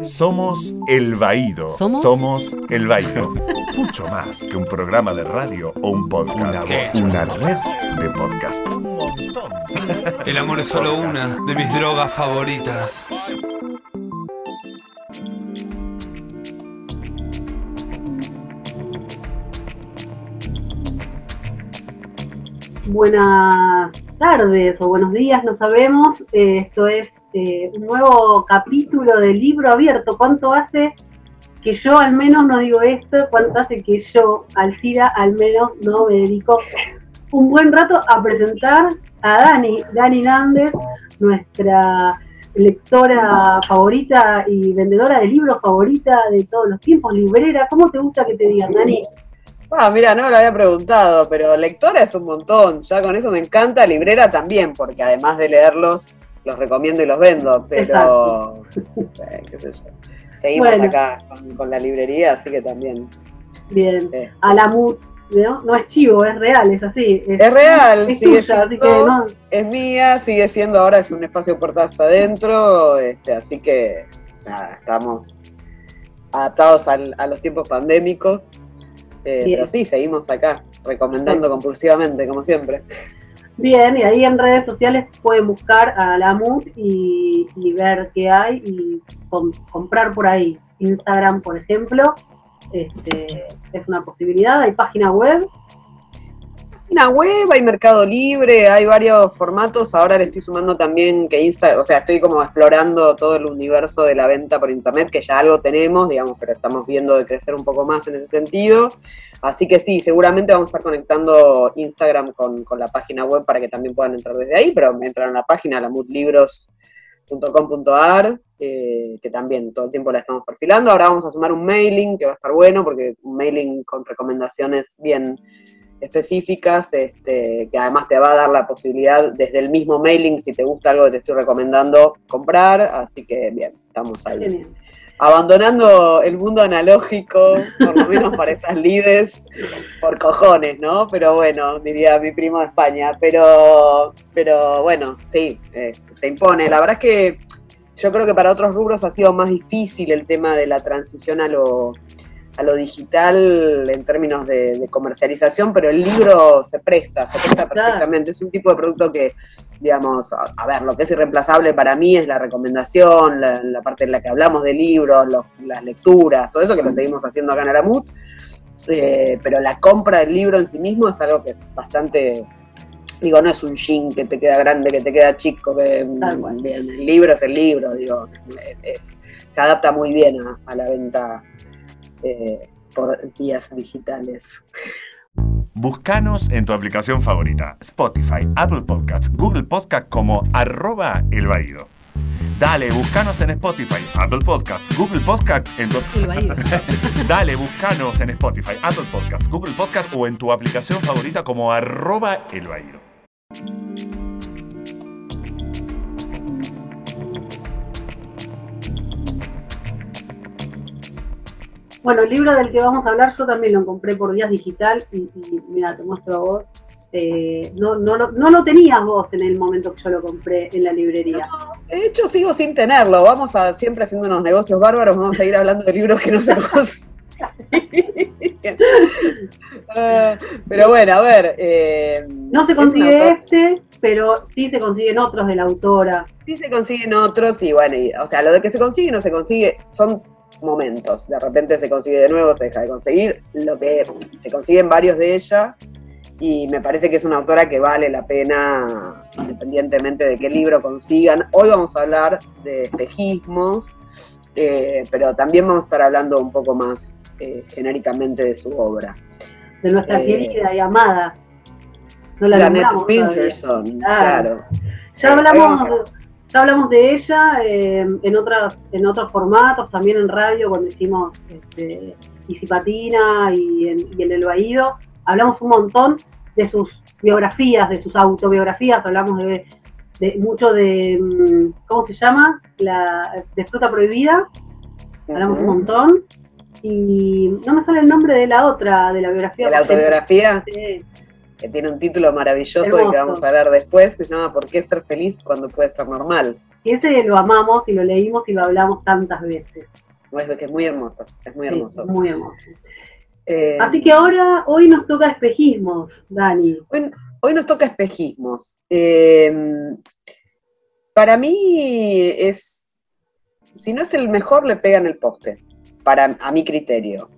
Somos El Baído. ¿Somos? El Baído. Mucho más que un programa de radio o un podcast. Una, red de podcast. Un montón. El amor es solo una de mis drogas favoritas. Buenas tardes o buenos días, no sabemos. Eh, esto es eh, un nuevo capítulo del libro abierto. ¿Cuánto hace que yo al menos no digo esto? ¿Cuánto hace que yo, Alcida, al menos no me dedico un buen rato a presentar a Dani, Dani Nández, nuestra lectora favorita y vendedora de libros favorita de todos los tiempos, librera. ¿Cómo te gusta que te digan, Dani? Ah, mira, no me lo había preguntado, pero lectora es un montón. Ya con eso me encanta, librera también, porque además de leerlos, los recomiendo y los vendo, pero eh, qué sé yo. Seguimos acá con, la librería, así que también. Bien. A la ¿no? no es chivo, es real, es así. Es, real, es, sigue siendo, es mía, sigue siendo ahora, es un espacio puertas adentro, este, así que nada, estamos adaptados a los tiempos pandémicos eh, pero sí, seguimos acá, recomendando compulsivamente, como siempre. Bien, y ahí en redes sociales pueden buscar a la MUT y, ver qué hay y comprar por ahí. Instagram, por ejemplo, este, es una posibilidad. Hay página web una web, hay Mercado Libre, hay varios formatos. Ahora le estoy sumando también que Insta, o sea, estoy como explorando todo el universo de la venta por internet, que ya algo tenemos, digamos, pero estamos viendo de crecer un poco más en ese sentido. Así que sí, seguramente vamos a estar conectando Instagram con, la página web para que también puedan entrar desde ahí, pero entran a la página, lamutlibros.com.ar, eh, que también todo el tiempo la estamos perfilando. Ahora vamos a sumar un mailing, que va a estar bueno, porque un mailing con recomendaciones bien específicas, este, que además te va a dar la posibilidad desde el mismo mailing, si te gusta algo que te estoy recomendando, comprar. Así que bien, estamos ahí. Abandonando el mundo analógico, por lo menos para estas lides, por cojones, ¿no? Pero bueno, diría mi primo de España. Pero, pero bueno, sí, eh, se impone. La verdad es que yo creo que para otros rubros ha sido más difícil el tema de la transición a lo, a lo digital en términos de, comercialización, pero el libro se presta, se presta perfectamente. Es un tipo de producto que, digamos, a, ver, lo que es irreemplazable para mí es la recomendación, la, parte en la que hablamos de libros, las lecturas, todo eso que lo seguimos haciendo acá en Aramut, eh, pero la compra del libro en sí mismo es algo que es bastante digo, no es un jean que te queda grande, que te queda chico, que el libro es el libro, digo, se adapta muy bien a la venta eh, por vías digitales. Búscanos en tu aplicación favorita, Spotify, Apple Podcasts, Google Podcasts como arroba el Dale, búscanos en Spotify, Apple Podcasts, Google Podcasts, en tu... Dale, búscanos en Spotify, Apple Podcasts, Google Podcasts o en tu aplicación favorita como arroba el Bueno, el libro del que vamos a hablar yo también lo compré por vías digital y, mira, te muestro a vos. Eh, no, no, no, lo tenías vos en el momento que yo lo compré en la librería. de hecho, sigo sin tenerlo. Vamos a siempre haciendo unos negocios bárbaros, vamos a ir hablando de libros que no se uh, pero bueno, a ver. Eh, no se consigue este, pero sí se consiguen otros de la autora. Sí se consiguen otros, y bueno, o sea, lo de que se consigue no se consigue, son momentos. De repente se consigue de nuevo, se deja de conseguir. Lo que se consiguen varios de ella y me parece que es una autora que vale la pena, independientemente de qué libro consigan. Hoy vamos a hablar de espejismos, eh, pero también vamos a estar hablando un poco más eh, genéricamente de su obra. De nuestra eh, querida y amada. No la Pinterson, claro. Ya hablamos ya hablamos de ella eh, en, otras, en otros formatos, también en radio, cuando hicimos este, Isipatina y en, y en El Baído. Hablamos un montón de sus biografías, de sus autobiografías, hablamos de, mucho de, mm, ¿cómo se llama? La, de Fruta Prohibida, hablamos un montón. Y no me sale el nombre de la otra, de la biografía. ¿De la autobiografía? Sí que tiene un título maravilloso y que vamos a ver después, que se llama ¿Por qué ser feliz cuando puede ser normal? que ese lo amamos y lo leímos y lo hablamos tantas veces. Es que es muy hermoso, es muy hermoso. muy hermoso. Eh, Así que ahora, hoy nos toca espejismos, Dani. Hoy, nos toca espejismos. Em, para mí es, si no es el mejor, le pegan el poste, para, a mi criterio.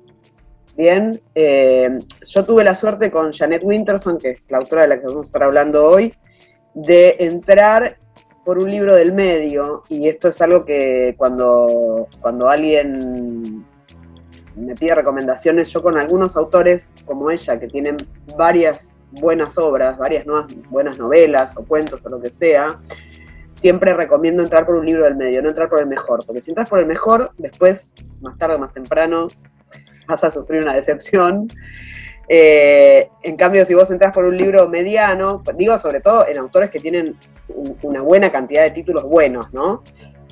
Bien, em, yo tuve la suerte con Janet Winterson, que es la autora de la que vamos a estar hablando hoy, de entrar por un libro del medio, y esto es algo que cuando, cuando alguien me pide recomendaciones, yo con algunos autores como ella, que tienen varias buenas obras, varias nuevas buenas novelas o cuentos o lo que sea, siempre recomiendo entrar por un libro del medio, no entrar por el mejor, porque si entras por el mejor, después, más tarde o más temprano, vas a sufrir una decepción. Eh, en cambio, si vos entras por un libro mediano, digo sobre todo en autores que tienen una buena cantidad de títulos buenos, ¿no?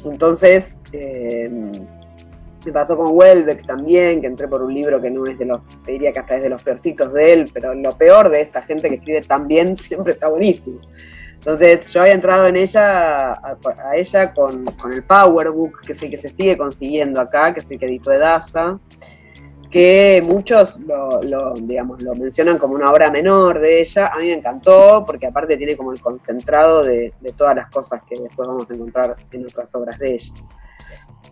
Entonces, eh, me pasó con Welbeck también, que entré por un libro que no es de los, te diría que hasta es de los peorcitos de él, pero lo peor de esta gente que escribe tan bien siempre está buenísimo. Entonces yo había entrado en ella, a, ella con, el Powerbook, que es el que se sigue consiguiendo acá, que es el que editó Edasa, que muchos lo, digamos, lo mencionan como una obra menor de ella. A mí me encantó, porque aparte tiene como el concentrado de, todas las cosas que después vamos a encontrar en otras obras de ella.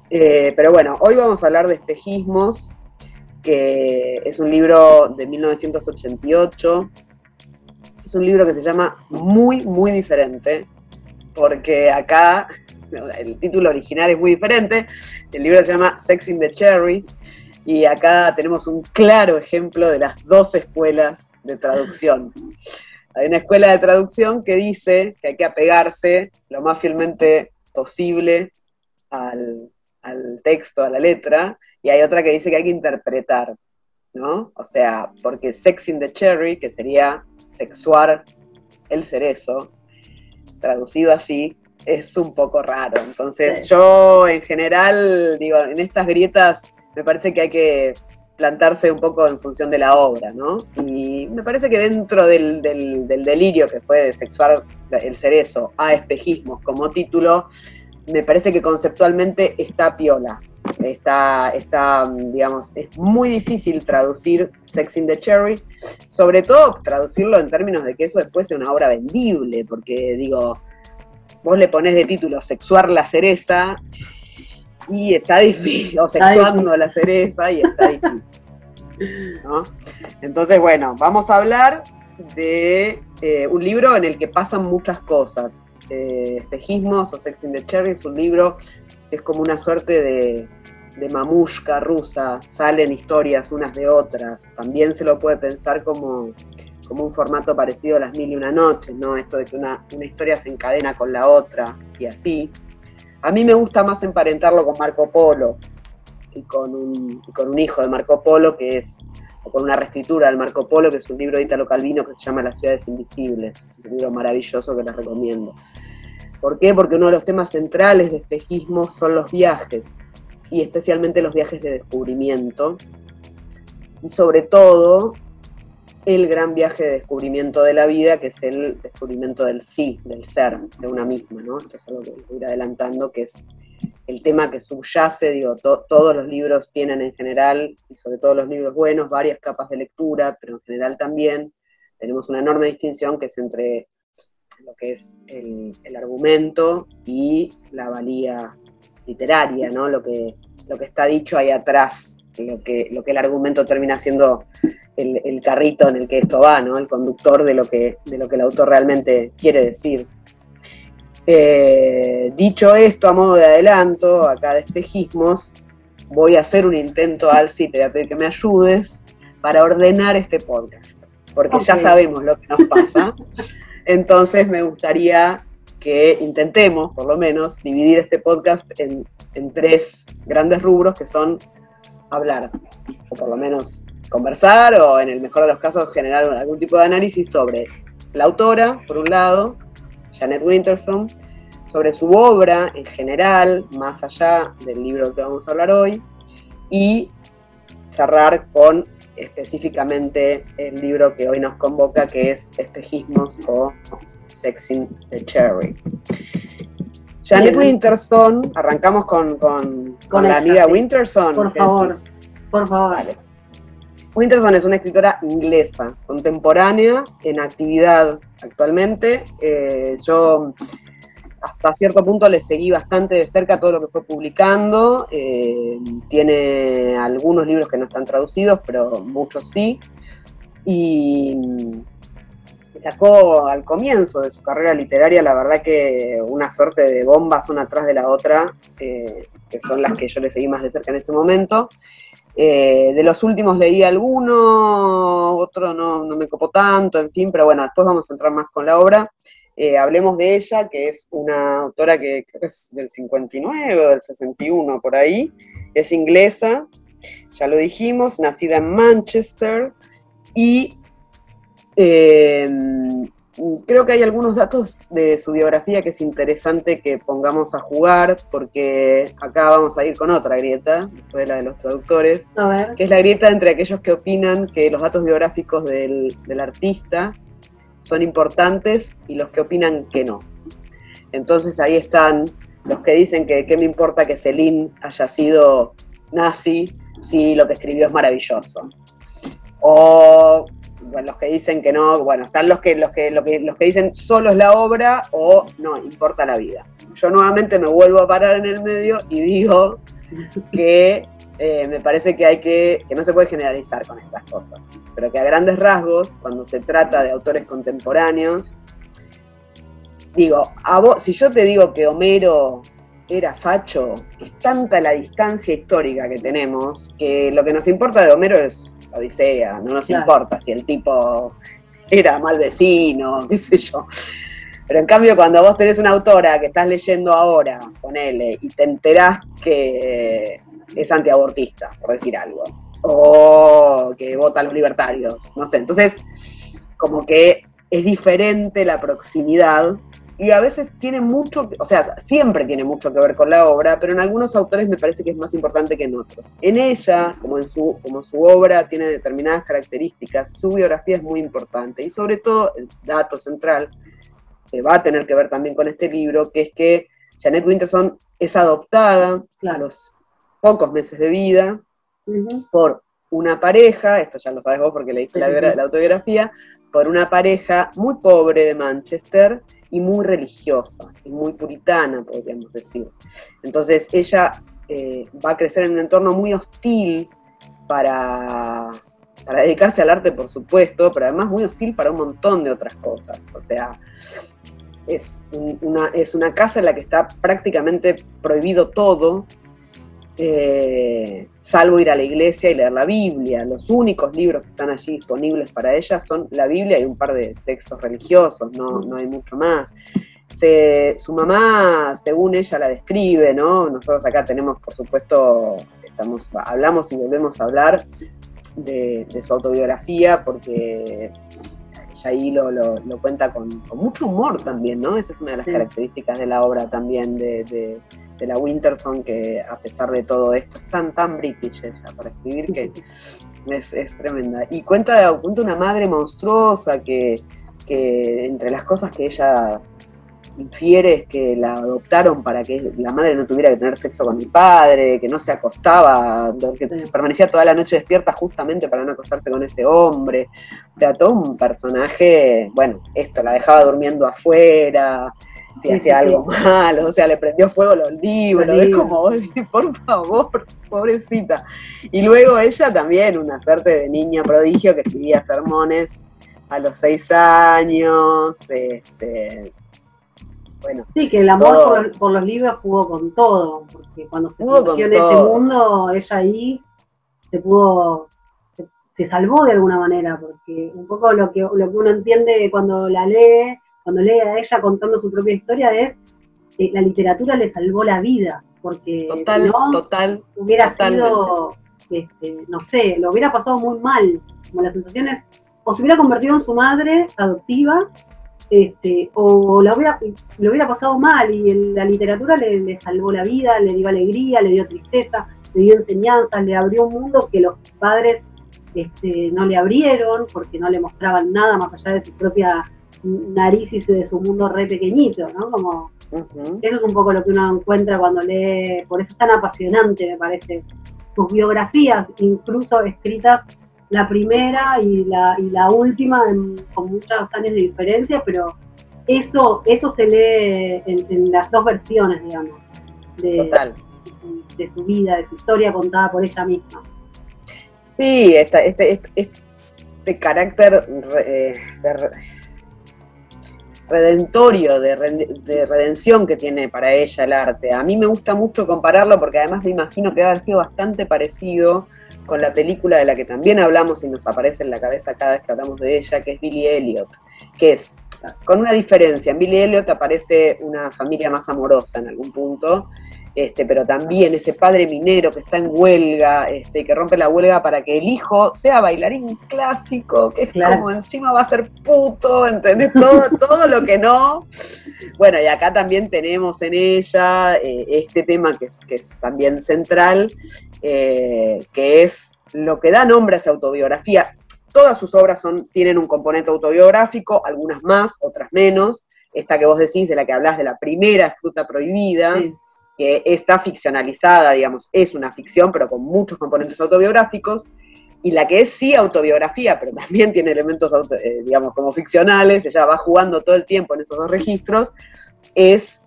Eh, pero bueno, hoy vamos a hablar de espejismos, que es un libro de 1988. Es un libro que se llama Muy, muy diferente, porque acá el título original es muy diferente. El libro se llama Sex in the Cherry. Y acá tenemos un claro ejemplo de las dos escuelas de traducción. Hay una escuela de traducción que dice que hay que apegarse lo más fielmente posible al, al texto, a la letra, y hay otra que dice que hay que interpretar, ¿no? O sea, porque Sex in the Cherry, que sería sexuar el cerezo, traducido así, es un poco raro. Entonces yo en general, digo, en estas grietas me parece que hay que plantarse un poco en función de la obra, ¿no? Y me parece que dentro del, del delirio que fue de sexuar el cerezo a espejismos como título, me parece que conceptualmente está piola. Está, está, digamos, es muy difícil traducir Sex in the Cherry, sobre todo traducirlo en términos de que eso después sea una obra vendible, porque digo, vos le pones de título Sexuar la cereza y está difícil, o sexuando la cereza y está difícil. ¿no? Entonces, bueno, vamos a hablar de eh, un libro en el que pasan muchas cosas. Eh, Espejismos o Sex in the Cherry es un libro que es como una suerte de, de mamushka rusa, salen historias unas de otras. También se lo puede pensar como, como un formato parecido a las mil y una noches, ¿no? Esto de que una, una historia se encadena con la otra y así. A mí me gusta más emparentarlo con Marco Polo y con un, hijo de Marco Polo que es o con una reescritura del Marco Polo, que es un libro de Italo Calvino que se llama Las ciudades invisibles. Es un libro maravilloso que les recomiendo. ¿Por qué? Porque uno de los temas centrales de espejismo son los viajes, y especialmente los viajes de descubrimiento, y sobre todo el gran viaje de descubrimiento de la vida, que es el descubrimiento del sí, del ser, de una misma, ¿no? Esto es algo que voy a ir adelantando, que es el tema que subyace, digo, todos los libros tienen en general, y sobre todo los libros buenos, varias capas de lectura, pero en general también tenemos una enorme distinción que es entre lo que es el, argumento y la valía literaria, ¿no? Lo que, lo que está dicho ahí atrás, lo que, lo que el argumento termina siendo el, el, carrito en el que esto va, ¿no? El conductor de lo que, de lo que el autor realmente quiere decir. Eh, dicho esto, a modo de adelanto, acá de espejismos, voy a hacer un intento, Alci, te voy a pedir que me ayudes para ordenar este podcast, porque ya sabemos lo que nos pasa. Entonces me gustaría que intentemos, por lo menos, dividir este podcast en, en tres grandes rubros que son hablar, o por lo menos conversar, o en el mejor de los casos generar algún tipo de análisis sobre la autora, por un lado, Janet Winterson, sobre su obra en general, más allá del libro que vamos a hablar hoy, y cerrar con específicamente el libro que hoy nos convoca, que es Espejismos o Sexing the Cherry. Janet. Winterson, arrancamos con, con, la amiga. Winterson. Por ¿qué favor. Por favor. Vale. Winterson es una escritora inglesa, contemporánea, en actividad actualmente. Eh, yo hasta cierto punto le seguí bastante de cerca todo lo que fue publicando. Eh, tiene algunos libros que no están traducidos, pero muchos sí. Y sacó al comienzo de su carrera literaria, la verdad que una suerte de bombas una atrás de la otra, eh, que son las que yo le seguí más de cerca en este momento. Eh, de los últimos leí alguno, otro no, no me copó tanto, en fin, pero bueno, después vamos a entrar más con la obra. Eh, hablemos de ella, que es una autora que creo que es del 59 o del 61, por ahí. Es inglesa, ya lo dijimos, nacida en Manchester y eh, creo que hay algunos datos de su biografía que es interesante que pongamos a jugar, porque acá vamos a ir con otra grieta, después de la de los traductores, A ver. que es la grieta entre aquellos que opinan que los datos biográficos del, del artista son importantes y los que opinan que no. Entonces ahí están los que dicen que qué me importa que Celine haya sido nazi si lo que escribió es maravilloso. O bueno, los que dicen que no, bueno, están los que, los, que, los, que, los que dicen solo es la obra o no, importa la vida. Yo nuevamente me vuelvo a parar en el medio y digo que eh, me parece que hay que, que no se puede generalizar con estas cosas, pero que a grandes rasgos, cuando se trata de autores contemporáneos, digo, a vos, si yo te digo que Homero era facho, es tanta la distancia histórica que tenemos que lo que nos importa de Homero es Odisea, no nos Claro. importa si el tipo era mal vecino, qué sé yo. Pero en cambio, cuando vos tenés una autora que estás leyendo ahora, ponele, y te enterás que es antiabortista, por decir algo, o que vota a los libertarios, no sé. Entonces, como que es diferente la proximidad y a veces tiene mucho, o sea, siempre tiene mucho que ver con la obra, pero en algunos autores me parece que es más importante que en otros. En ella, como en su, como su obra tiene determinadas características, su biografía es muy importante y sobre todo el dato central que va a tener que ver también con este libro, que es que Janet Winterson es adoptada a los pocos meses de vida por una pareja, esto ya lo sabes vos porque leíste la, sí, biogra- sí. la autobiografía, por una pareja muy pobre de Manchester y muy religiosa y muy puritana, podríamos decir. Entonces ella eh, va a crecer en un entorno muy hostil para, para dedicarse al arte, por supuesto, pero además muy hostil para un montón de otras cosas. O sea, es, un- una, es una casa en la que está prácticamente prohibido todo, eh, salvo ir a la iglesia y leer la Biblia. Los únicos libros que están allí disponibles para ella son la Biblia y un par de textos religiosos, no, no hay mucho más. Se- su mamá, según ella la describe, ¿no? Nosotros acá tenemos, por supuesto, estamos, hablamos y volvemos a hablar de, de su autobiografía porque ella ahí lo, lo- lo cuenta con, con mucho humor también, ¿no? Esa es una de las Sí. características de la obra también de, de- de la Winterson, que a pesar de todo esto es tan, tan british ella para escribir que es, es tremenda. Y cuenta, cuenta una madre monstruosa que, que entre las cosas que ella infiere es que la adoptaron para que la madre no tuviera que tener sexo con el padre, que no se acostaba, que permanecía toda la noche despierta justamente para no acostarse con ese hombre. O sea, todo un personaje, bueno, esto, la dejaba durmiendo afuera, si Sí, hacía sí, algo malo, o sea, le prendió fuego los libros, Los es como vos decís, por favor, pobrecita. Y luego ella también, una suerte de niña prodigio que escribía sermones a los seis años, este, bueno, Sí, que el amor por, por los libros jugó con todo, porque cuando se Pudo en ese mundo, ella ahí se pudo, se, se salvó de alguna manera, porque un poco lo que, lo que uno entiende cuando la lee, cuando lee a ella contando su propia historia es que la literatura le salvó la vida, porque total, si no, total, hubiera totalmente. sido, este, no sé, lo hubiera pasado muy mal, como las sensaciones, o se hubiera convertido en su madre adoptiva, este, o la hubiera, lo hubiera pasado mal y el- la literatura le, le salvó la vida, le dio alegría, le dio tristeza, le dio enseñanzas, le abrió un mundo que los padres este, no le abrieron porque no le mostraban nada más allá de su propia nariz y de su mundo re pequeñito, ¿no? Como eso es un poco lo que uno encuentra cuando lee, por eso es tan apasionante, me parece, sus biografías, incluso escritas la primera y la, y la última en- con muchos años de diferencia, pero eso, eso se lee en, en las dos versiones, digamos, de, Total. de su vida, de su historia contada por ella misma. Sí, esta- este, este, este carácter eh, de redentorio, de, re- de redención que tiene para ella el arte. A mí me gusta mucho compararlo porque además me imagino que va a haber sido bastante parecido con la película de la que también hablamos y nos aparece en la cabeza cada vez que hablamos de ella, que es Billy Elliot, que es con una diferencia. En Billy Elliot aparece una familia más amorosa en algún punto, este, pero también ese padre minero que está en huelga, este, que rompe la huelga para que el hijo sea bailarín clásico, que es Claro. como encima va a ser puto, ¿entendés? Todo, todo lo que no. Bueno, y acá también tenemos en ella eh, este tema que es, que es también central, eh, que es lo que da nombre a esa autobiografía. Todas sus obras son, tienen un componente autobiográfico, algunas más, otras menos. Esta que vos decís, de la que hablas de la primera, Fruta Prohibida, Sí. Que está ficcionalizada, digamos, es una ficción, pero con muchos componentes autobiográficos, y la que es sí autobiografía, pero también tiene elementos, auto- eh, digamos, como ficcionales, ella va jugando todo el tiempo en esos dos registros, es,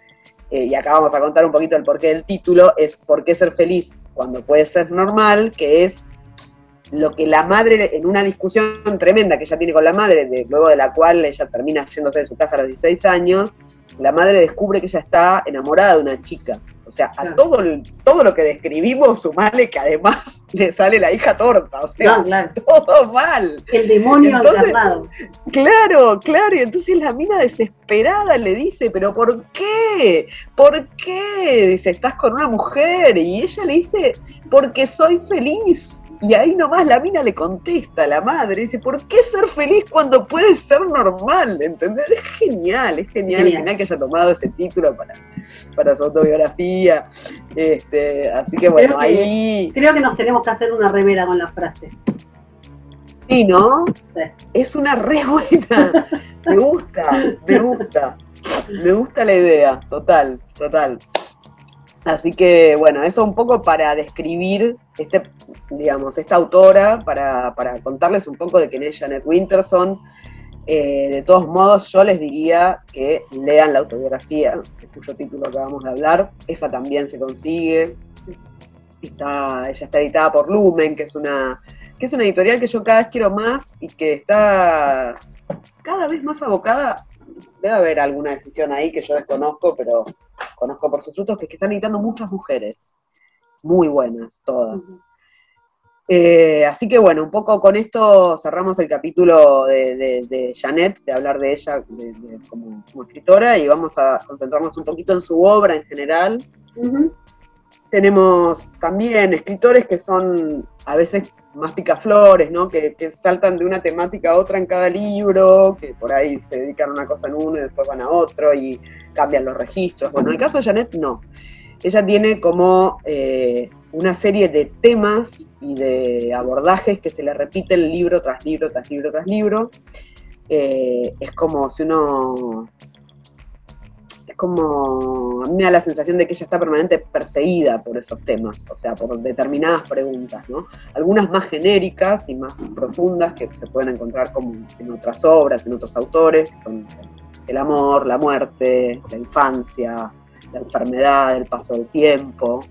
eh, y acá vamos a contar un poquito el porqué del título, es ¿Por qué ser feliz cuando puede ser normal? que es lo que la madre, en una discusión tremenda que ella tiene con la madre, de, luego de la cual ella termina yéndose de su casa a los 16 años, la madre descubre que ella está enamorada de una chica. O sea, a Claro. todo, todo lo que describimos, sumale que además le sale la hija torta. O sea, No, claro. todo mal. El demonio Entonces- encarnado. Claro, claro, y entonces la mina desesperada le dice, pero ¿por qué? ¿Por qué? Dice, estás con una mujer, y ella le dice, porque soy feliz. Y ahí nomás la mina le contesta a la madre, dice, ¿por qué ser feliz cuando puedes ser normal? ¿Entendés? Es genial, es genial, Genial. genial que haya tomado ese título para, para su autobiografía. Este, así que bueno, Creo que- ahí Creo que nos tenemos que hacer una remera con la frase. Sí, ¿no? Sí. Es una re buena. Me gusta, me gusta. Me gusta la idea, total, total. Así que, bueno, eso un poco para describir, este, digamos, esta autora, para, para contarles un poco de quién es Janet Winterson. Eh, de todos modos, yo les diría que lean la autobiografía, cuyo título acabamos de hablar. Esa también se consigue. Está, ella está editada por Lumen, que es una que es una editorial que yo cada vez quiero más y que está cada vez más abocada. Debe haber alguna decisión ahí que yo desconozco, pero conozco por sus frutos, que es que están editando muchas mujeres. Muy buenas, todas. Eh, así que bueno, un poco con esto cerramos el capítulo de, de- de Janet, de hablar de ella de- como, como escritora, y vamos a concentrarnos un poquito en su obra en general. Ujú. Tenemos también escritores que son a veces más picaflores, ¿no? Que, que saltan de una temática a otra en cada libro, que por ahí se dedican a una cosa en uno y después van a otro y cambian los registros. Bueno, en el caso de Janet, no. Ella tiene como eh, una serie de temas y de abordajes que se le repiten libro tras libro, tras libro, tras libro. Eh, es como si uno es como, a mí me da la sensación de que ella está permanente perseguida por esos temas, o sea, por determinadas preguntas, ¿no? Algunas más genéricas y más profundas que se pueden encontrar como en otras obras, en otros autores, que son el amor, la muerte, la infancia, la enfermedad, el paso del tiempo.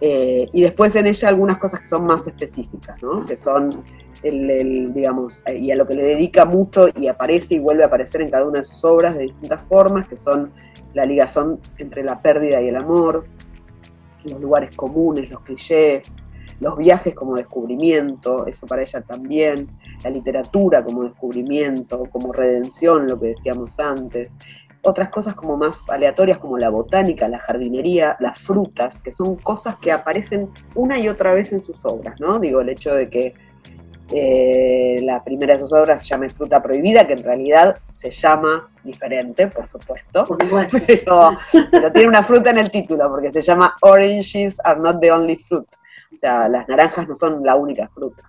Eh, y después en ella algunas cosas que son más específicas, ¿no? Que son el, digamos, eh, y a lo que le dedica mucho y aparece y vuelve a aparecer en cada una de sus obras de distintas formas, que son la ligación entre la pérdida y el amor, los lugares comunes, los clichés, los viajes como descubrimiento, eso para ella también, la literatura como descubrimiento, como redención, lo que decíamos antes, otras cosas como más aleatorias como la botánica, la jardinería, las frutas, que son cosas que aparecen una y otra vez en sus obras, ¿no? Digo, el hecho de que eh, la primera de sus obras se llama Fruta Prohibida, que en realidad se llama diferente, por supuesto, pero, pero tiene una fruta en el título, porque se llama Oranges are not the only fruit. O sea, las naranjas no son la única fruta.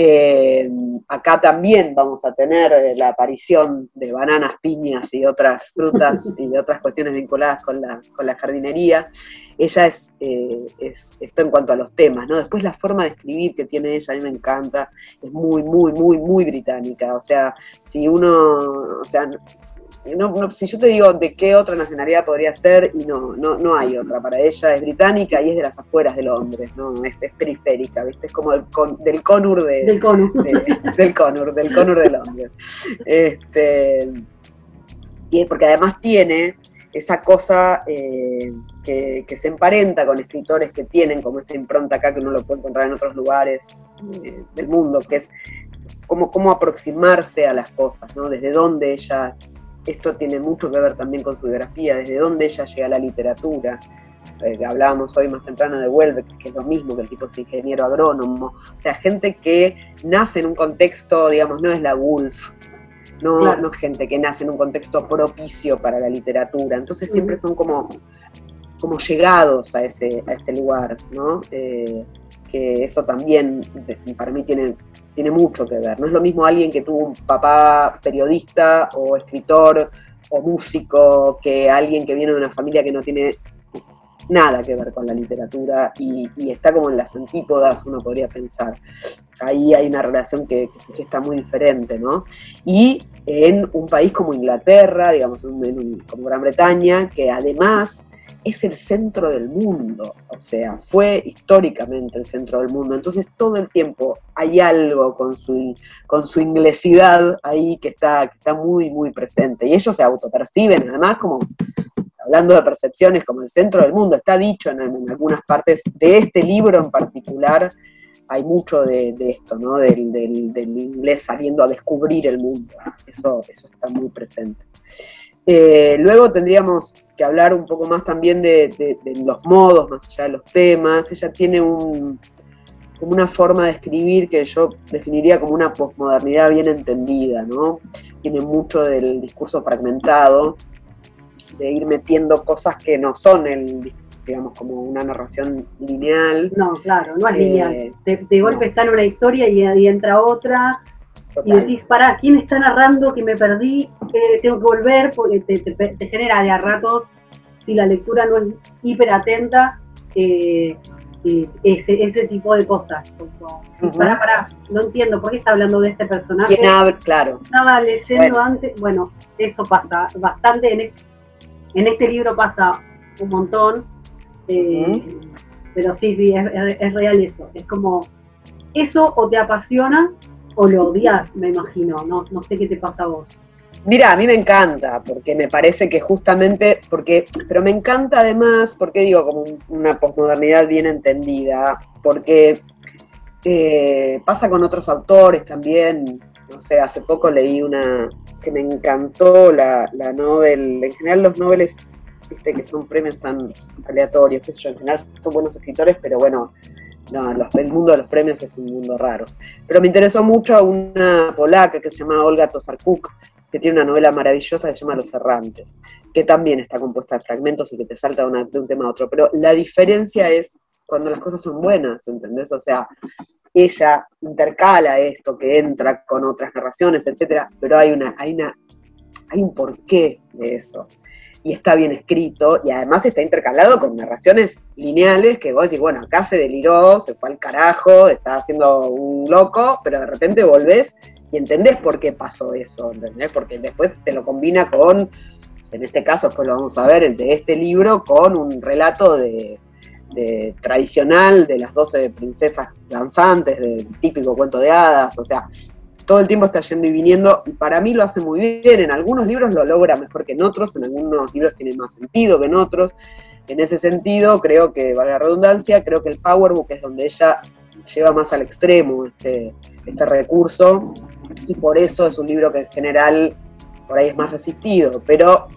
Eh, acá también vamos a tener eh, la aparición de bananas, piñas y otras frutas y de otras cuestiones vinculadas con la, con la jardinería. Ella es, eh, es, esto en cuanto a los temas, ¿no? Después la forma de escribir que tiene ella, a mí me encanta, es muy, muy, muy, muy británica. O sea, si uno, o sea, no, si yo te digo de qué otra nacionalidad podría ser, y no, no, no hay otra. Para ella es británica y es de las afueras de Londres, ¿no? Es, periférica, ¿viste? Es como del, del Conur de, del Conur. del Conur, del Conur de Londres. Este, y porque además tiene esa cosa eh, que, se emparenta con escritores que tienen como esa impronta acá que uno lo puede encontrar en otros lugares eh, del mundo, que es cómo, cómo aproximarse a las cosas, ¿no? Desde dónde ella esto tiene mucho que ver también con su biografía, desde dónde ella llega a la literatura. Eh, hablábamos hoy más temprano de Welbeck, que es lo mismo que el tipo es ingeniero agrónomo. O sea, gente que nace en un contexto, digamos, no es la Wolf, no, no es gente que nace en un contexto propicio para la literatura. Entonces siempre son como, como llegados a ese, a ese lugar, ¿no? Eh, que eso también para mí tiene tiene mucho que ver. No es lo mismo alguien que tuvo un papá periodista o escritor o músico que alguien que viene de una familia que no tiene nada que ver con la literatura y, está como en las antípodas, uno podría pensar. Ahí hay una relación que, se gesta muy diferente, ¿no? Y en un país como Inglaterra, digamos, como Gran Bretaña, que además es el centro del mundo, o sea, fue históricamente el centro del mundo. Entonces todo el tiempo hay algo con su, con su inglesidad ahí que está, que está muy, muy presente. Y ellos se autoperciben, además, como hablando de percepciones, como el centro del mundo. Está dicho en, algunas partes de este libro en particular, hay mucho de, esto, ¿no? Del, inglés saliendo a descubrir el mundo. Eso, eso está muy presente. Eh, luego tendríamos que hablar un poco más también de, los modos, más allá de los temas. Ella tiene un, como una forma de escribir que yo definiría como una posmodernidad bien entendida, ¿no? Tiene mucho del discurso fragmentado, de ir metiendo cosas que no son el digamos, como una narración lineal. No, claro, no es lineal. Eh, de, golpe está en una historia y, ahí entra otra, y decís, pará, ¿quién está narrando que me perdí? Tengo que volver, porque te, genera de a ratos, si la lectura no es hiper atenta, eh, eh, ese, tipo de cosas. Pará, pará, no entiendo, ¿por qué está hablando de este personaje? Claro. Estaba leyendo antes, bueno, eso pasa bastante, en, en este libro pasa un montón, eh, pero sí, sí, es, es real eso, es como eso o te apasiona o lo odias, me imagino, no, no sé qué te pasa a vos. Mira, a mí me encanta, porque me parece que justamente, porque, pero me encanta además, porque digo, como una posmodernidad bien entendida, porque eh, pasa con otros autores también, no sé, hace poco leí una que me encantó, la, la novel, en general los noveles, viste que son premios tan aleatorios, qué sé yo, en general son buenos escritores, pero bueno, no, el mundo de los premios es un mundo raro. Pero me interesó mucho una polaca que se llama Olga Tosarkuk, que tiene una novela maravillosa que se llama Los Errantes, que también está compuesta de fragmentos y que te salta de un tema a otro. Pero la diferencia es cuando las cosas son buenas, ¿entendés? O sea, ella intercala esto que entra con otras narraciones, etcétera, pero hay una, hay una, hay un porqué de eso y está bien escrito y además está intercalado con narraciones lineales que vos decís, bueno, acá se deliró, se fue al carajo, está haciendo un loco, pero de repente volvés y entendés por qué pasó eso, ¿entendés? Porque después te lo combina con, en este caso, después lo vamos a ver, el de este libro, con un relato de, tradicional de las 12 princesas danzantes, del típico cuento de hadas, o sea, todo el tiempo está yendo y viniendo, y para mí lo hace muy bien, en algunos libros lo logra mejor que en otros, en algunos libros tiene más sentido que en otros, en ese sentido creo que, valga la redundancia, creo que el Powerbook es donde ella lleva más al extremo este, este recurso, y por eso es un libro que en general por ahí es más resistido, pero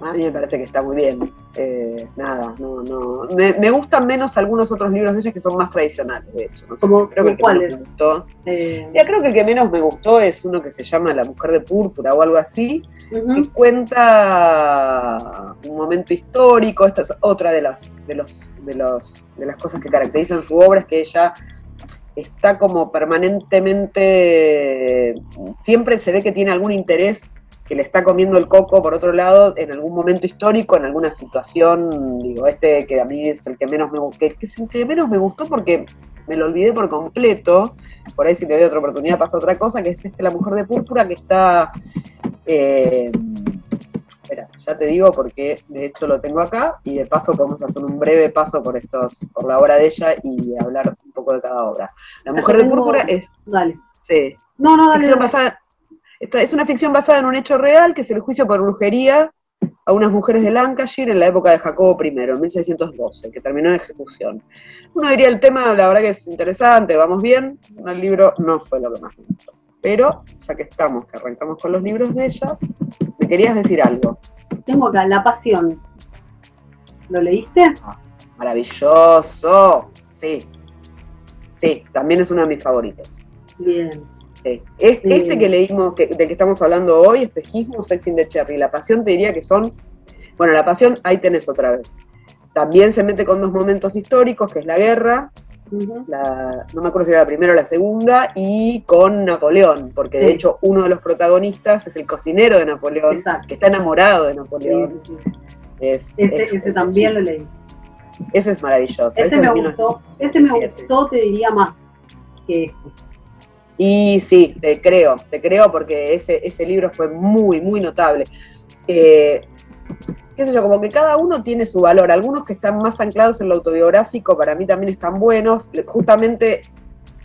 a mí me parece que está muy bien. Eh, nada, no, no. Me, gustan menos algunos otros libros de ella que son más tradicionales, de hecho. creo que el que menos me gustó. Eh, ya creo que el que menos me gustó es uno que se llama La Mujer de Púrpura o algo así, que cuenta un momento histórico. Esta es otra de las, de los, de los, de las cosas que caracterizan su obra, es que ella está como permanentemente, siempre se ve que tiene algún interés que le está comiendo el coco, por otro lado, en algún momento histórico, en alguna situación, digo, este que a mí es el que menos me, que, que es el que menos me gustó porque me lo olvidé por completo, por ahí si te doy otra oportunidad pasa otra cosa, que es este La Mujer de Púrpura, que está... Eh, espera, ya te digo porque de hecho lo tengo acá y de paso podemos hacer un breve paso por estos, por la obra de ella y hablar poco de cada obra. La Mujer de Púrpura es... Dale. Sí. No, no, dale. ficción dale. basada- esta- es una ficción basada en un hecho real, que es el juicio por brujería a unas mujeres de Lancashire en la época de Jacobo I, en 1612, que terminó en ejecución. Uno diría el tema, la verdad que es interesante, vamos bien, el libro no fue lo que más me gustó. Pero, ya que estamos, que arrancamos con los libros de ella, me querías decir algo. Tengo acá La Pasión. ¿Lo leíste? Maravilloso. Sí. Sí, también es uno de mis favoritos. Bien. Sí. Es- Sí. Este que leímos, que, del que estamos hablando hoy, Espejismo, Sex in the Cherry. La pasión te diría que son. Bueno, la pasión, ahí tenés otra vez. También se mete con dos momentos históricos, que es la guerra, la, no me acuerdo si era la primera o la segunda, y con Napoleón, porque de hecho uno de los protagonistas es el cocinero de Napoleón, Exacto. que está enamorado de Napoleón. sí, sí. Es- Ese, es- ese es también lo leí. Ese es maravilloso. ese Ese es me gustó. Ese me 1917. gustó, te diría más que este. Y sí, te creo, te creo porque ese, ese libro fue muy, muy notable. Eh, qué sé yo, como que cada uno tiene su valor. Algunos que están más anclados en lo autobiográfico para mí también están buenos. Justamente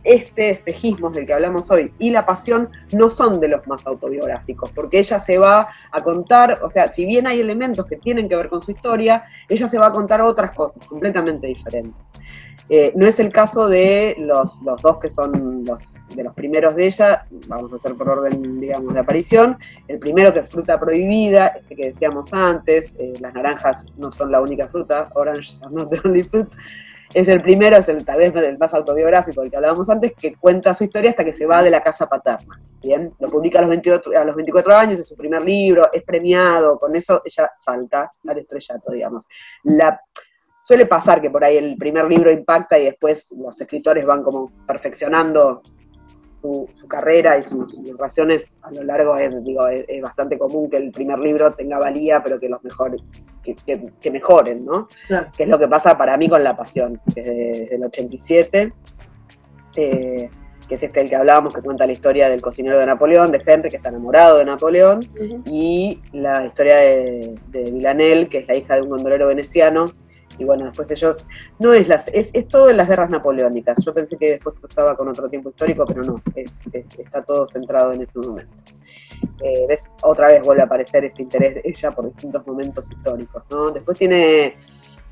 este espejismo del que hablamos hoy y la pasión no son de los más autobiográficos, porque ella se va a contar, o sea, si bien hay elementos que tienen que ver con su historia, ella se va a contar otras cosas completamente diferentes. Eh, no es el caso de los, dos que son de los primeros de ella, vamos a hacer por orden, digamos, de aparición. El primero que es fruta prohibida, este que decíamos antes, eh, las naranjas no son la única fruta, orange are not the only fruit. Es el primero, es el tal vez el más autobiográfico, el que hablábamos antes, que cuenta su historia hasta que se va de la casa paterna. Bien, lo publica a los 28, a los 24 años, es su primer libro, es premiado, con eso ella salta al estrellato, digamos. La, suele pasar que por ahí el primer libro impacta y después los escritores van como perfeccionando su, su carrera y sus relaciones a lo largo, es, digo, es, es bastante común que el primer libro tenga valía, pero que los mejores, que, que- que mejoren, ¿no? Claro. Que es lo que pasa para mí con La Pasión, que es de- desde el 87, eh, que es este el que hablábamos, que cuenta la historia del cocinero de Napoleón, de Henry, que está enamorado de Napoleón, y la historia de, de Villanelle, que es la hija de un gondolero veneciano. Y bueno, después ellos, no es las, es, es todo en las guerras napoleónicas. Yo pensé que después cruzaba con otro tiempo histórico, pero no, es, es- está todo centrado en ese momento. Eh, ves, otra vez vuelve a aparecer este interés de ella por distintos momentos históricos, ¿no? Después tiene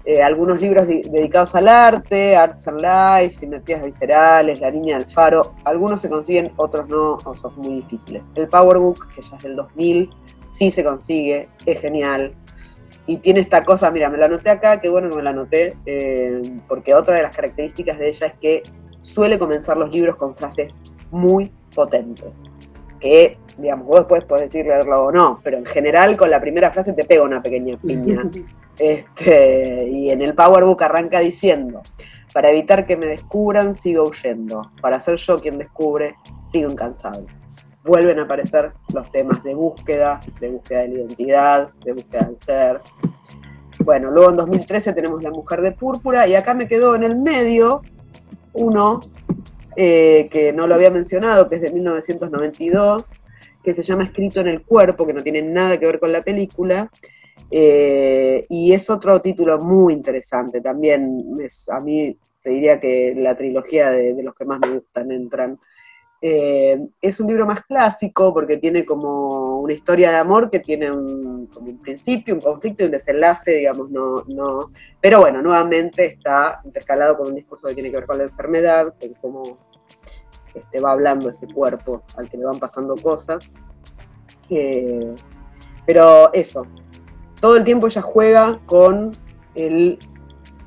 eh, algunos libros di- dedicados al arte, Arts and Lies, Simetrías Viscerales, La Niña del Faro. Algunos se consiguen, otros no, o son muy difíciles. El Power Book, que ya es del 2000, sí se consigue, es genial. Y tiene esta cosa, mira, me la anoté acá, qué bueno que me la anoté, eh, porque otra de las características de ella es que suele comenzar los libros con frases muy potentes. Que, digamos, vos después podés decir leerlo o no, pero en general con la primera frase te pega una pequeña piña. Este, y en el Powerbook arranca diciendo, para evitar que me descubran, sigo huyendo. Para ser yo quien descubre, sigo incansable. Vuelven a aparecer los temas de búsqueda, de búsqueda de la identidad, de búsqueda del ser. Bueno, luego en 2013 tenemos La Mujer de Púrpura y acá me quedó en el medio uno eh, que no lo había mencionado, que es de 1992, que se llama Escrito en el Cuerpo, que no tiene nada que ver con la película, eh, y es otro título muy interesante. También a mí te diría que la trilogía de los que más me gustan entran. Eh, es un libro más clásico porque tiene como una historia de amor que tiene un, como un principio, un conflicto y un desenlace, digamos, no, no. Pero bueno, nuevamente está intercalado con un discurso que tiene que ver con la enfermedad, con cómo este, va hablando ese cuerpo al que le van pasando cosas. Eh, pero eso, todo el tiempo ella juega con el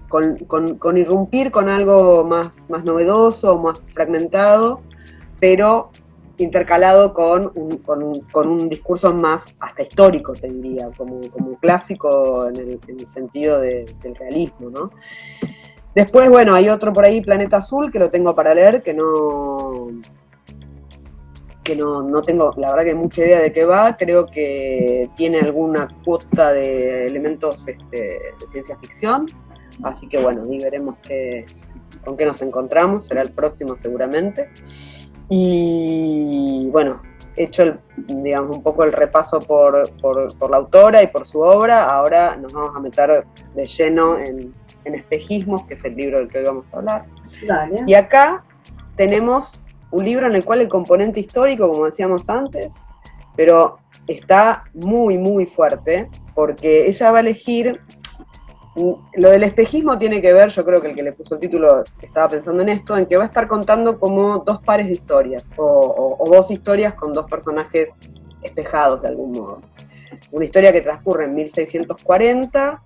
con, con- con irrumpir con algo más, más novedoso, más fragmentado, pero intercalado con un, con un- con un discurso más hasta histórico, te diría, como, como clásico en el, en el sentido de- del realismo, ¿no? Después, bueno, hay otro por ahí, Planeta Azul, que lo tengo para leer, que no. que no, no tengo, la verdad que mucha idea de qué va. Creo que tiene alguna cuota de elementos este, de ciencia ficción. Así que bueno, y veremos qué, con qué nos encontramos. Será el próximo seguramente. Y bueno, hecho el, digamos, un poco el repaso por, por, por, la autora y por su obra, ahora nos vamos a meter de lleno en, en espejismos, que es el libro del que hoy vamos a hablar. Dale. Y acá tenemos un libro en el cual el componente histórico, como decíamos antes, pero está muy, muy fuerte, porque ella va a elegir lo del espejismo tiene que ver, yo creo que el que le puso el título estaba pensando en esto, en que va a estar contando como dos pares de historias, o, dos historias con dos personajes espejados de algún modo. Una historia que transcurre en 1640,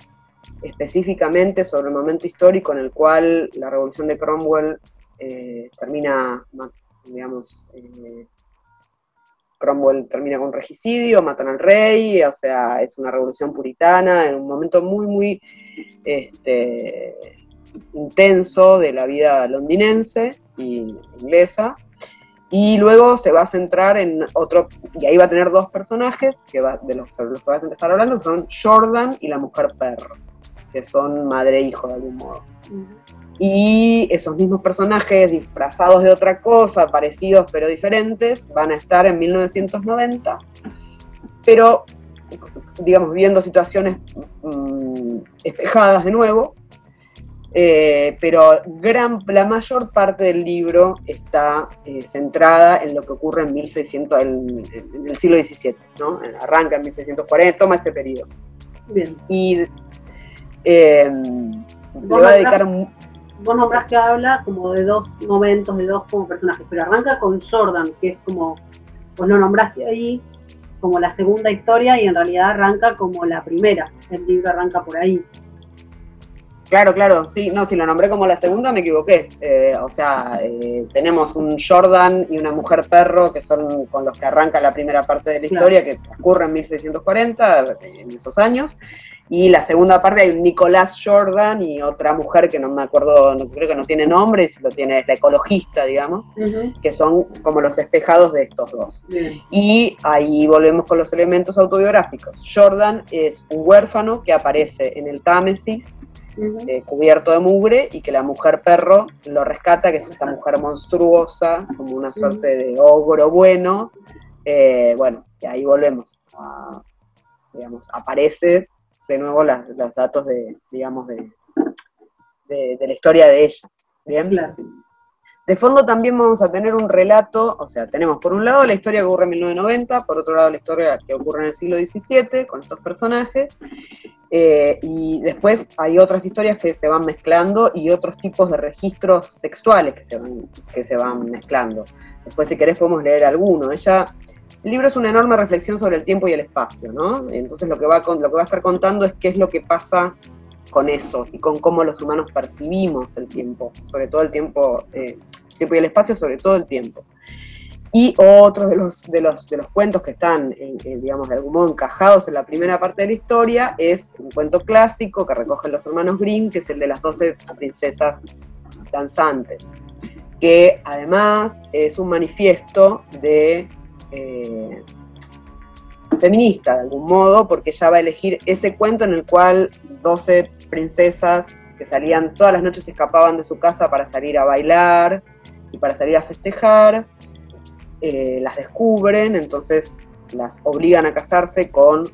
específicamente sobre el momento histórico en el cual la revolución de Cromwell eh, termina, digamos, eh, Cromwell termina con regicidio, matan al rey, o sea, es una revolución puritana, en un momento muy, muy este, intenso de la vida londinense y inglesa. Y luego se va a centrar en otro, y ahí va a tener dos personajes que va, de los, sobre los que vas a empezar hablando, que son Jordan y la mujer perro, que son madre e hijo de algún modo. Y esos mismos personajes disfrazados de otra cosa, parecidos pero diferentes, van a estar en 1990, pero digamos viendo situaciones mmm, espejadas de nuevo, eh, pero gran, la mayor parte del libro está eh, centrada en lo que ocurre en, 1600, en, en el siglo XVII, ¿no? arranca en 1640, toma ese periodo. Bien. Y eh, le va a dedicar vos nombrás que habla como de dos momentos, de dos como personajes, pero arranca con Jordan, que es como, vos lo nombraste ahí, como la segunda historia y en realidad arranca como la primera, el libro arranca por ahí. Claro, claro, sí, no, si lo nombré como la segunda me equivoqué. Eh, o sea, eh, tenemos un Jordan y una mujer perro que son con los que arranca la primera parte de la historia, claro. que ocurre en 1640, en esos años. Y la segunda parte hay un Nicolás Jordan y otra mujer que no me acuerdo, no, creo que no tiene nombre, lo tiene es la ecologista, digamos, uh -huh. que son como los espejados de estos dos. Uh -huh. Y ahí volvemos con los elementos autobiográficos. Jordan es un huérfano que aparece en el Támesis, uh -huh. eh, cubierto de mugre, y que la mujer perro lo rescata, que es esta mujer monstruosa, como una suerte de ogro bueno. Eh, bueno, y ahí volvemos. A, digamos, aparece de nuevo las, los datos de, digamos, de, de, de, la historia de ella. Bien. Claro. De fondo también vamos a tener un relato, o sea, tenemos por un lado la historia que ocurre en 1990, por otro lado la historia que ocurre en el siglo XVII con estos personajes, eh, y después hay otras historias que se van mezclando y otros tipos de registros textuales que se van, que se van mezclando. Después si querés podemos leer alguno. Ella el libro es una enorme reflexión sobre el tiempo y el espacio, ¿no? Entonces lo que, va a, lo que va a estar contando es qué es lo que pasa con eso y con cómo los humanos percibimos el tiempo, sobre todo el tiempo, eh, tiempo y el espacio, sobre todo el tiempo. Y otros de los, de los, de los cuentos que están, en, en, digamos, de algún modo encajados en la primera parte de la historia es un cuento clásico que recogen los hermanos Grimm, que es el de las 12 princesas danzantes, que además es un manifiesto de eh, feminista de algún modo, porque ella va a elegir ese cuento en el cual 12 princesas que salían todas las noches escapaban de su casa para salir a bailar y para salir a festejar, eh, las descubren, entonces las obligan a casarse con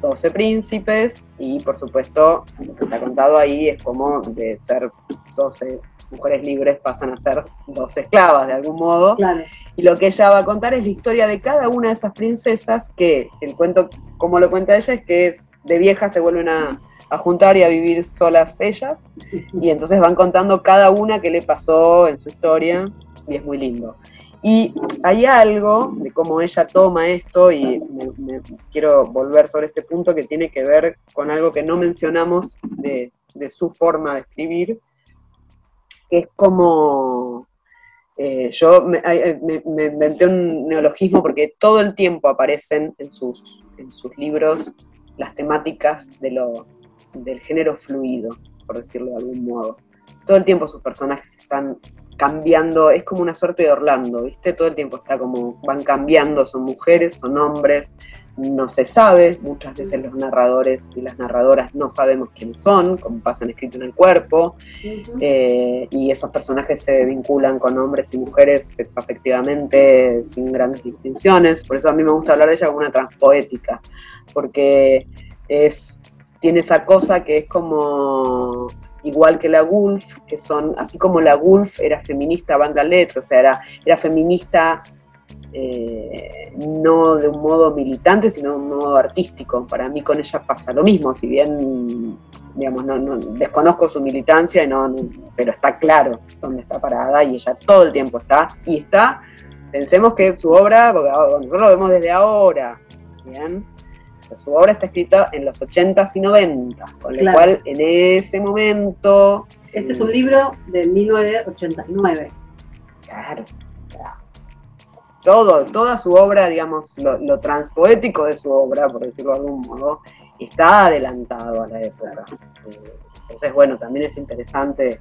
12 príncipes y por supuesto lo que está contado ahí es como de ser 12 mujeres libres pasan a ser 12 esclavas de algún modo. Claro. Y lo que ella va a contar es la historia de cada una de esas princesas, que el cuento, como lo cuenta ella, es que es de viejas se vuelven a, a, juntar y a vivir solas ellas, y entonces van contando cada una que le pasó en su historia, y es muy lindo. Y hay algo de cómo ella toma esto, y me, me quiero volver sobre este punto que tiene que ver con algo que no mencionamos de, de su forma de escribir, que es como eh, yo me, me, me, inventé un neologismo porque todo el tiempo aparecen en sus, en sus libros las temáticas de lo, del género fluido, por decirlo de algún modo. todo el tiempo sus personajes están cambiando, es como una suerte de Orlando, ¿viste? Todo el tiempo está como, van cambiando, son mujeres, son hombres, no se sabe, muchas veces los narradores y las narradoras no sabemos quiénes son, como pasa en Escrito en el Cuerpo, eh, y esos personajes se vinculan con hombres y mujeres sexoafectivamente sin grandes distinciones, por eso a mí me gusta hablar de ella como una transpoética, porque es, tiene esa cosa que es como igual que la Gulf, que son, así como la Gulf era feminista banda letra, o sea, era, era feminista eh, no de un modo militante, sino de un modo artístico. Para mí con ella pasa lo mismo, si bien, digamos, no, desconozco su militancia, no, pero está claro dónde está parada y ella todo el tiempo está, y está, pensemos que su obra, porque nosotros lo vemos desde ahora, ¿bien? su obra está escrita en los 80s y 90s, con lo cual en ese momento... Este es un libro de 1989. Claro, Todo, toda su obra, digamos, lo, transpoético de su obra, por decirlo de algún modo, está adelantado a la época. Entonces, bueno, también es interesante.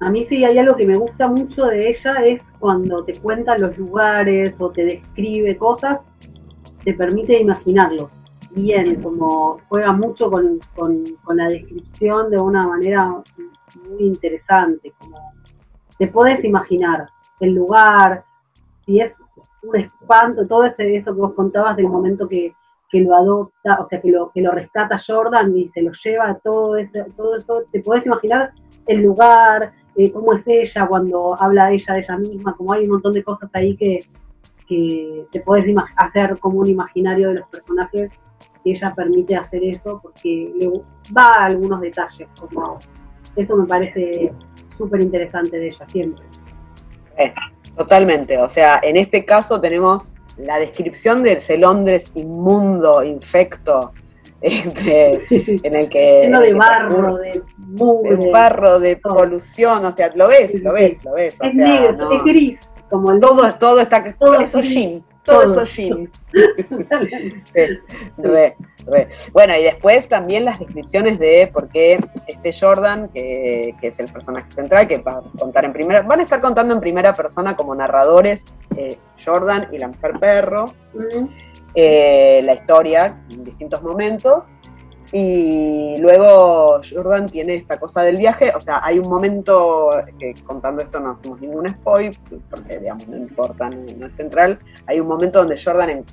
A mí sí hay algo que me gusta mucho de ella, es cuando te cuenta los lugares o te describe cosas te permite imaginarlo bien, como juega mucho con, la descripción de una manera muy interesante, como te puedes imaginar el lugar, si es un espanto, todo ese, eso que vos contabas del momento que, lo adopta, o sea, que lo, que lo rescata Jordan y se lo lleva, todo, ese, todo eso, te puedes imaginar el lugar, eh, cómo es ella cuando habla ella de ella misma, como hay un montón de cosas ahí que, que te puedes hacer como un imaginario de los personajes y ella permite hacer eso porque le va a algunos detalles, como eso me parece súper interesante de ella siempre. Eh, totalmente, o sea, en este caso tenemos la descripción de ese Londres inmundo, infecto, este, en el que... Lleno de barro, de mugre. De barro, de polución, o sea, lo ves, lo ves, lo ves. es negro, es gris todo, todo está, todo, es Oshin, todo, es Oshin. Bueno, y después también las descripciones de por qué este Jordan, que, es el personaje central, que va a contar en primera, van a estar contando en primera persona como narradores eh, Jordan y la mujer perro, eh, la historia en distintos momentos, y luego Jordan tiene esta cosa del viaje, o sea, hay un momento, que contando esto no hacemos ningún spoil, porque digamos no importa, no, es central, hay un momento donde Jordan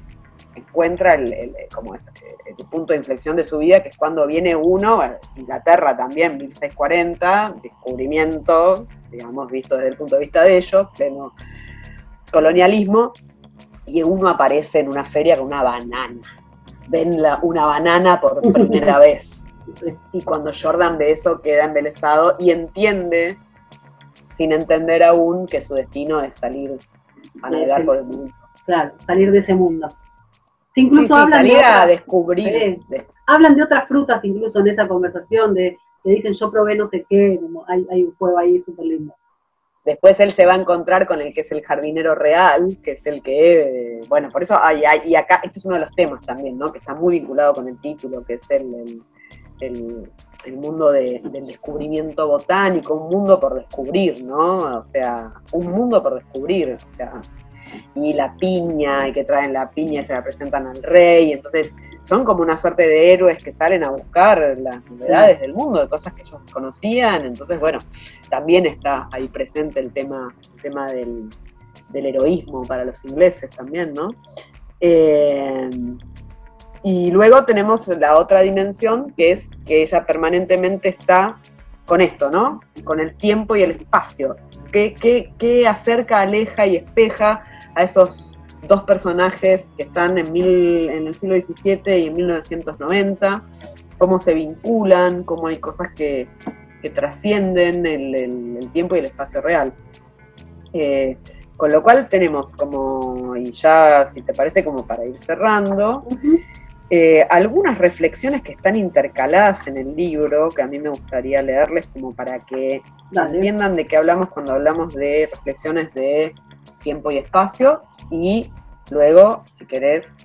encuentra el, como es, el punto de inflexión de su vida, que es cuando viene uno, Inglaterra también, 1640, descubrimiento, digamos, visto desde el punto de vista de ellos, pleno colonialismo, y uno aparece en una feria con una banana ven una banana por primera vez. Y cuando Jordan ve eso queda embelesado y entiende, sin entender aún, que su destino es salir a navegar por el mundo. Claro, salir de ese mundo. Incluso salir a descubrir. Hablan de otras frutas incluso en esa conversación, de que dicen yo probé no sé qué, hay, hay un juego ahí súper lindo. Después él se va a encontrar con el que es el jardinero real, que es el que, bueno, por eso, hay, y acá, este es uno de los temas también, ¿no? Que está muy vinculado con el título, que es el, el, mundo del descubrimiento botánico, un mundo por descubrir, ¿no? O sea, un mundo por descubrir, o sea, y la piña, y que traen la piña y se la presentan al rey, entonces son como una suerte de héroes que salen a buscar las novedades del mundo, de cosas que ellos conocían. Entonces, bueno, también está ahí presente el tema, tema del, heroísmo para los ingleses también, ¿no? Eh, y luego tenemos la otra dimensión, que es que ella permanentemente está con esto, ¿no? Con el tiempo y el espacio. ¿Qué, qué acerca, aleja y espeja a esos dos personajes que están en, mil, en el siglo XVII y en 1990, cómo se vinculan, cómo hay cosas que, trascienden el, tiempo y el espacio real. Eh, con lo cual tenemos como, y ya si te parece como para ir cerrando, eh, algunas reflexiones que están intercaladas en el libro, que a mí me gustaría leerles como para que entiendan de qué hablamos cuando hablamos de reflexiones de tiempo y espacio y luego, si querés,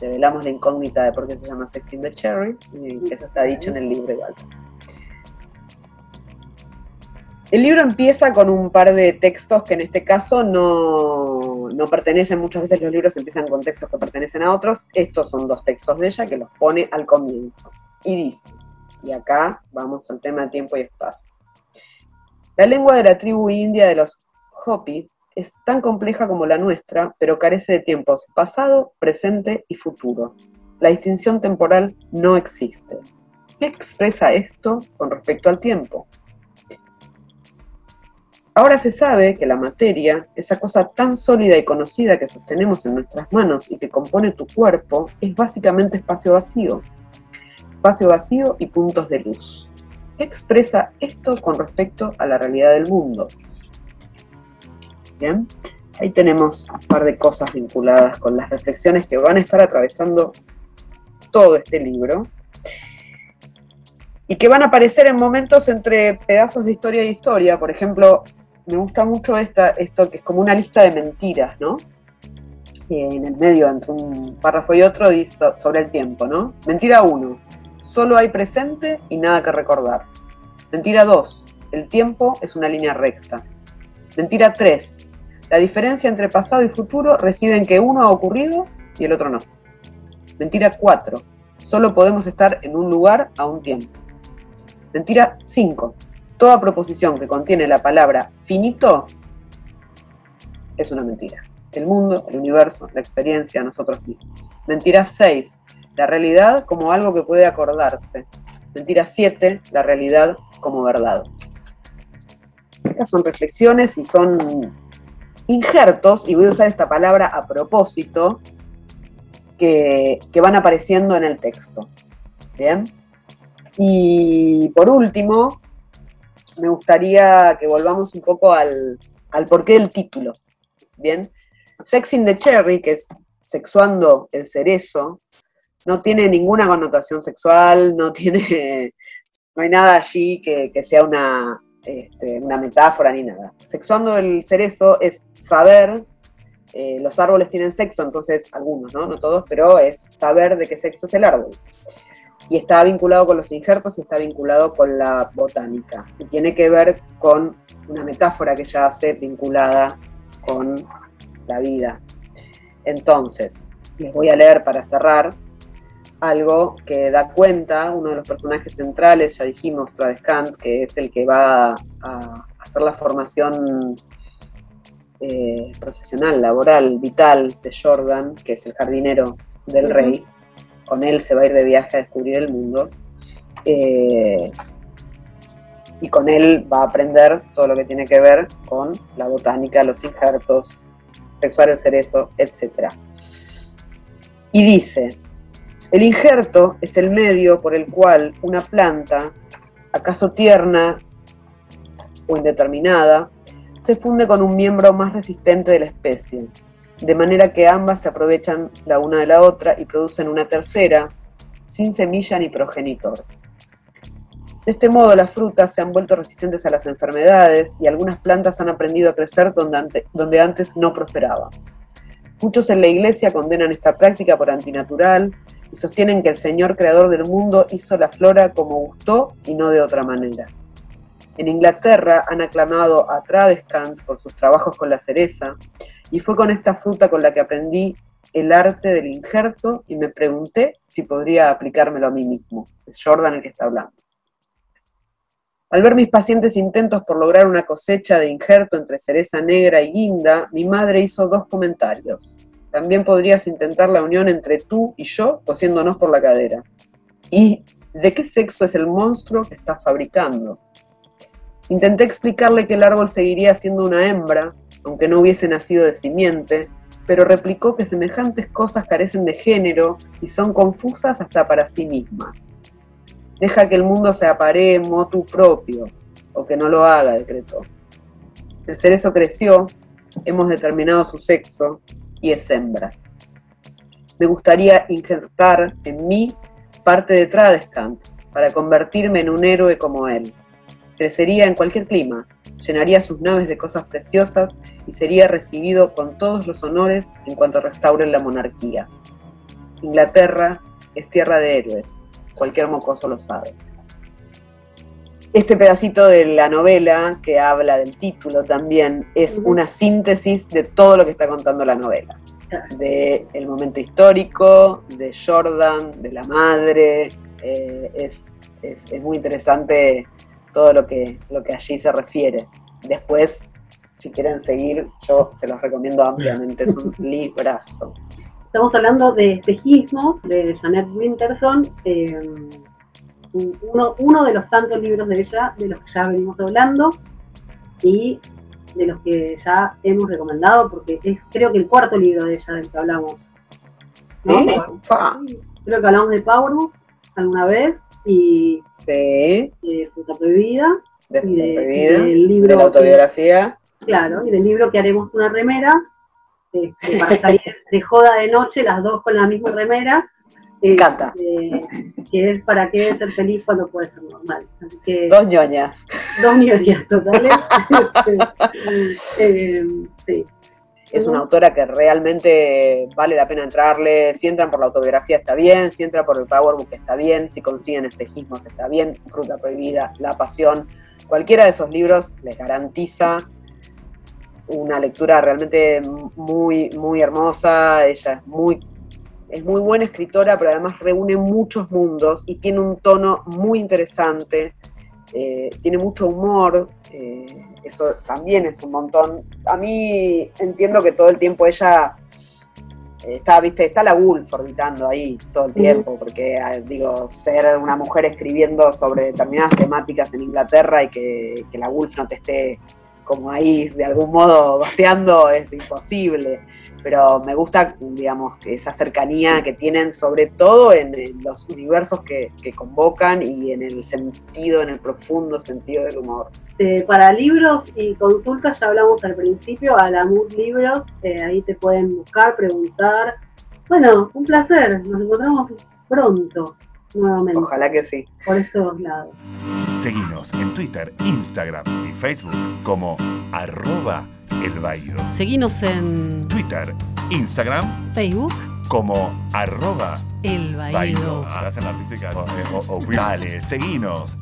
revelamos la incógnita de por qué se llama Sex in the Cherry, y eso está dicho en el libro igual. El libro empieza con un par de textos que en este caso no, no, pertenecen, muchas veces los libros empiezan con textos que pertenecen a otros. Estos son dos textos de ella que los pone al comienzo. Y dice, y acá vamos al tema de tiempo y espacio. La lengua de la tribu india de los Hopi es tan compleja como la nuestra, pero carece de tiempos pasado, presente y futuro. La distinción temporal no existe. ¿Qué expresa esto con respecto al tiempo? Ahora se sabe que la materia, esa cosa tan sólida y conocida que sostenemos en nuestras manos y que compone tu cuerpo, es básicamente espacio vacío. Espacio vacío y puntos de luz. ¿Qué expresa esto con respecto a la realidad del mundo? Bien, ahí tenemos un par de cosas vinculadas con las reflexiones que van a estar atravesando todo este libro y que van a aparecer en momentos entre pedazos de historia y historia. Por ejemplo, me gusta mucho esta, esto que es como una lista de mentiras, ¿no? en el medio, entre un párrafo y otro, dice sobre el tiempo, ¿no? Mentira 1, solo hay presente y nada que recordar. Mentira 2, el tiempo es una línea recta. Mentira 3, la diferencia entre pasado y futuro reside en que uno ha ocurrido y el otro no. Mentira 4, solo podemos estar en un lugar a un tiempo. Mentira 5, Toda proposición que contiene la palabra finito es una mentira. El mundo, el universo, la experiencia, nosotros mismos. Mentira 6. La realidad como algo que puede acordarse. Mentira 7. La realidad como verdad. Estas son reflexiones y son injertos, y voy a usar esta palabra a propósito, que, que van apareciendo en el texto. ¿Bien? Y por último, me gustaría que volvamos un poco al, porqué del título. Bien, Sexing the Cherry, que es sexuando el cerezo, no tiene ninguna connotación sexual, no tiene, no hay nada allí que, sea una, este, una metáfora ni nada. Sexuando el cerezo es saber, eh, los árboles tienen sexo, entonces algunos, ¿no? No todos, pero es saber de qué sexo es el árbol y está vinculado con los injertos y está vinculado con la botánica. Y tiene que ver con una metáfora que ella hace vinculada con la vida. Entonces, les voy a leer para cerrar algo que da cuenta uno de los personajes centrales, ya dijimos, Travis Kant, que es el que va a hacer la formación eh, profesional, laboral, vital de Jordan, que es el jardinero del rey con él se va a ir de viaje a descubrir el mundo. Eh, y con él va a aprender todo lo que tiene que ver con la botánica, los injertos, sexual el cerezo, etc. Y dice, el injerto es el medio por el cual una planta, acaso tierna o indeterminada, se funde con un miembro más resistente de la especie de manera que ambas se aprovechan la una de la otra y producen una tercera, sin semilla ni progenitor. De este modo, las frutas se han vuelto resistentes a las enfermedades y algunas plantas han aprendido a crecer donde, antes no prosperaban. Muchos en la iglesia condenan esta práctica por antinatural y sostienen que el Señor creador del mundo hizo la flora como gustó y no de otra manera. En Inglaterra han aclamado a Tradescant por sus trabajos con la cereza, y fue con esta fruta con la que aprendí el arte del injerto y me pregunté si podría aplicármelo a mí mismo. Es Jordan el que está hablando. Al ver mis pacientes intentos por lograr una cosecha de injerto entre cereza negra y guinda, mi madre hizo dos comentarios. También podrías intentar la unión entre tú y yo cosiéndonos por la cadera. ¿Y de qué sexo es el monstruo que estás fabricando? Intenté explicarle que el árbol seguiría siendo una hembra, aunque no hubiese nacido de simiente, pero replicó que semejantes cosas carecen de género y son confusas hasta para sí mismas. Deja que el mundo se aparee en motu propio, o que no lo haga, decretó. El cerezo creció, hemos determinado su sexo y es hembra. Me gustaría injertar en mí parte de Tradescant para convertirme en un héroe como él. Crecería en cualquier clima, llenaría sus naves de cosas preciosas y sería recibido con todos los honores en cuanto restauren la monarquía. Inglaterra es tierra de héroes, cualquier mocoso lo sabe. Este pedacito de la novela que habla del título también es una síntesis de todo lo que está contando la novela. De el momento histórico, de Jordan, de la madre. eh, es, es- es muy interesante todo lo que, lo que allí se refiere. Después, si quieren seguir, yo se los recomiendo ampliamente. Es un librazo. Estamos hablando de espejismo de Janet Winterson, eh, un- uno, uno de los tantos libros de ella, de los que ya venimos hablando y de los que ya hemos recomendado, porque es creo que el cuarto libro de ella del que hablamos. ¿no? ¿Sí? Creo que hablamos de Powerbook alguna vez y Sí, de Fruta Prohibida, de Y de- Prohibida, y del libro de la que- autobiografía. claro, y del libro que haremos una remera, este, para salir de joda de noche, las dos con la misma remera. Eh, encanta. eh, que es para qué ser feliz cuando puede ser normal. Así que Dos ñoñas. dos minorías totales. Eh, sí. Es una autora que realmente vale la pena entrarle. Si entran por la autobiografía está bien, si entran por el Powerbook está bien, si consiguen espejismos está bien, Fruta Prohibida, La Pasión. Cualquiera de esos libros les garantiza una lectura realmente muy, muy hermosa. Ella es muy, es muy buena escritora, pero además reúne muchos mundos y tiene un tono muy interesante. eh, tiene mucho humor, eh, eso también es un montón. A mí entiendo que todo el tiempo ella eh, está, viste, está la Wolf orbitando ahí todo el tiempo, porque ah, digo, ser una mujer escribiendo sobre determinadas temáticas en Inglaterra y que, que la Wolf no te esté como ahí de algún modo gosteando es imposible. Pero me gusta, digamos, esa cercanía que tienen, sobre todo en, en los universos que, que convocan y en el sentido, en el profundo sentido del humor. Eh, para libros y consultas ya hablamos al principio, a la Libros, eh, ahí te pueden buscar, preguntar. Bueno, un placer, nos encontramos pronto nuevamente Ojalá que sí. por estos lados. Seguinos en Twitter, Instagram y Facebook como arroba el Baído. Seguinos en Twitter, Instagram Facebook, como arroba El Baído. Hacen la artística. O- o- o- Dale, seguinos.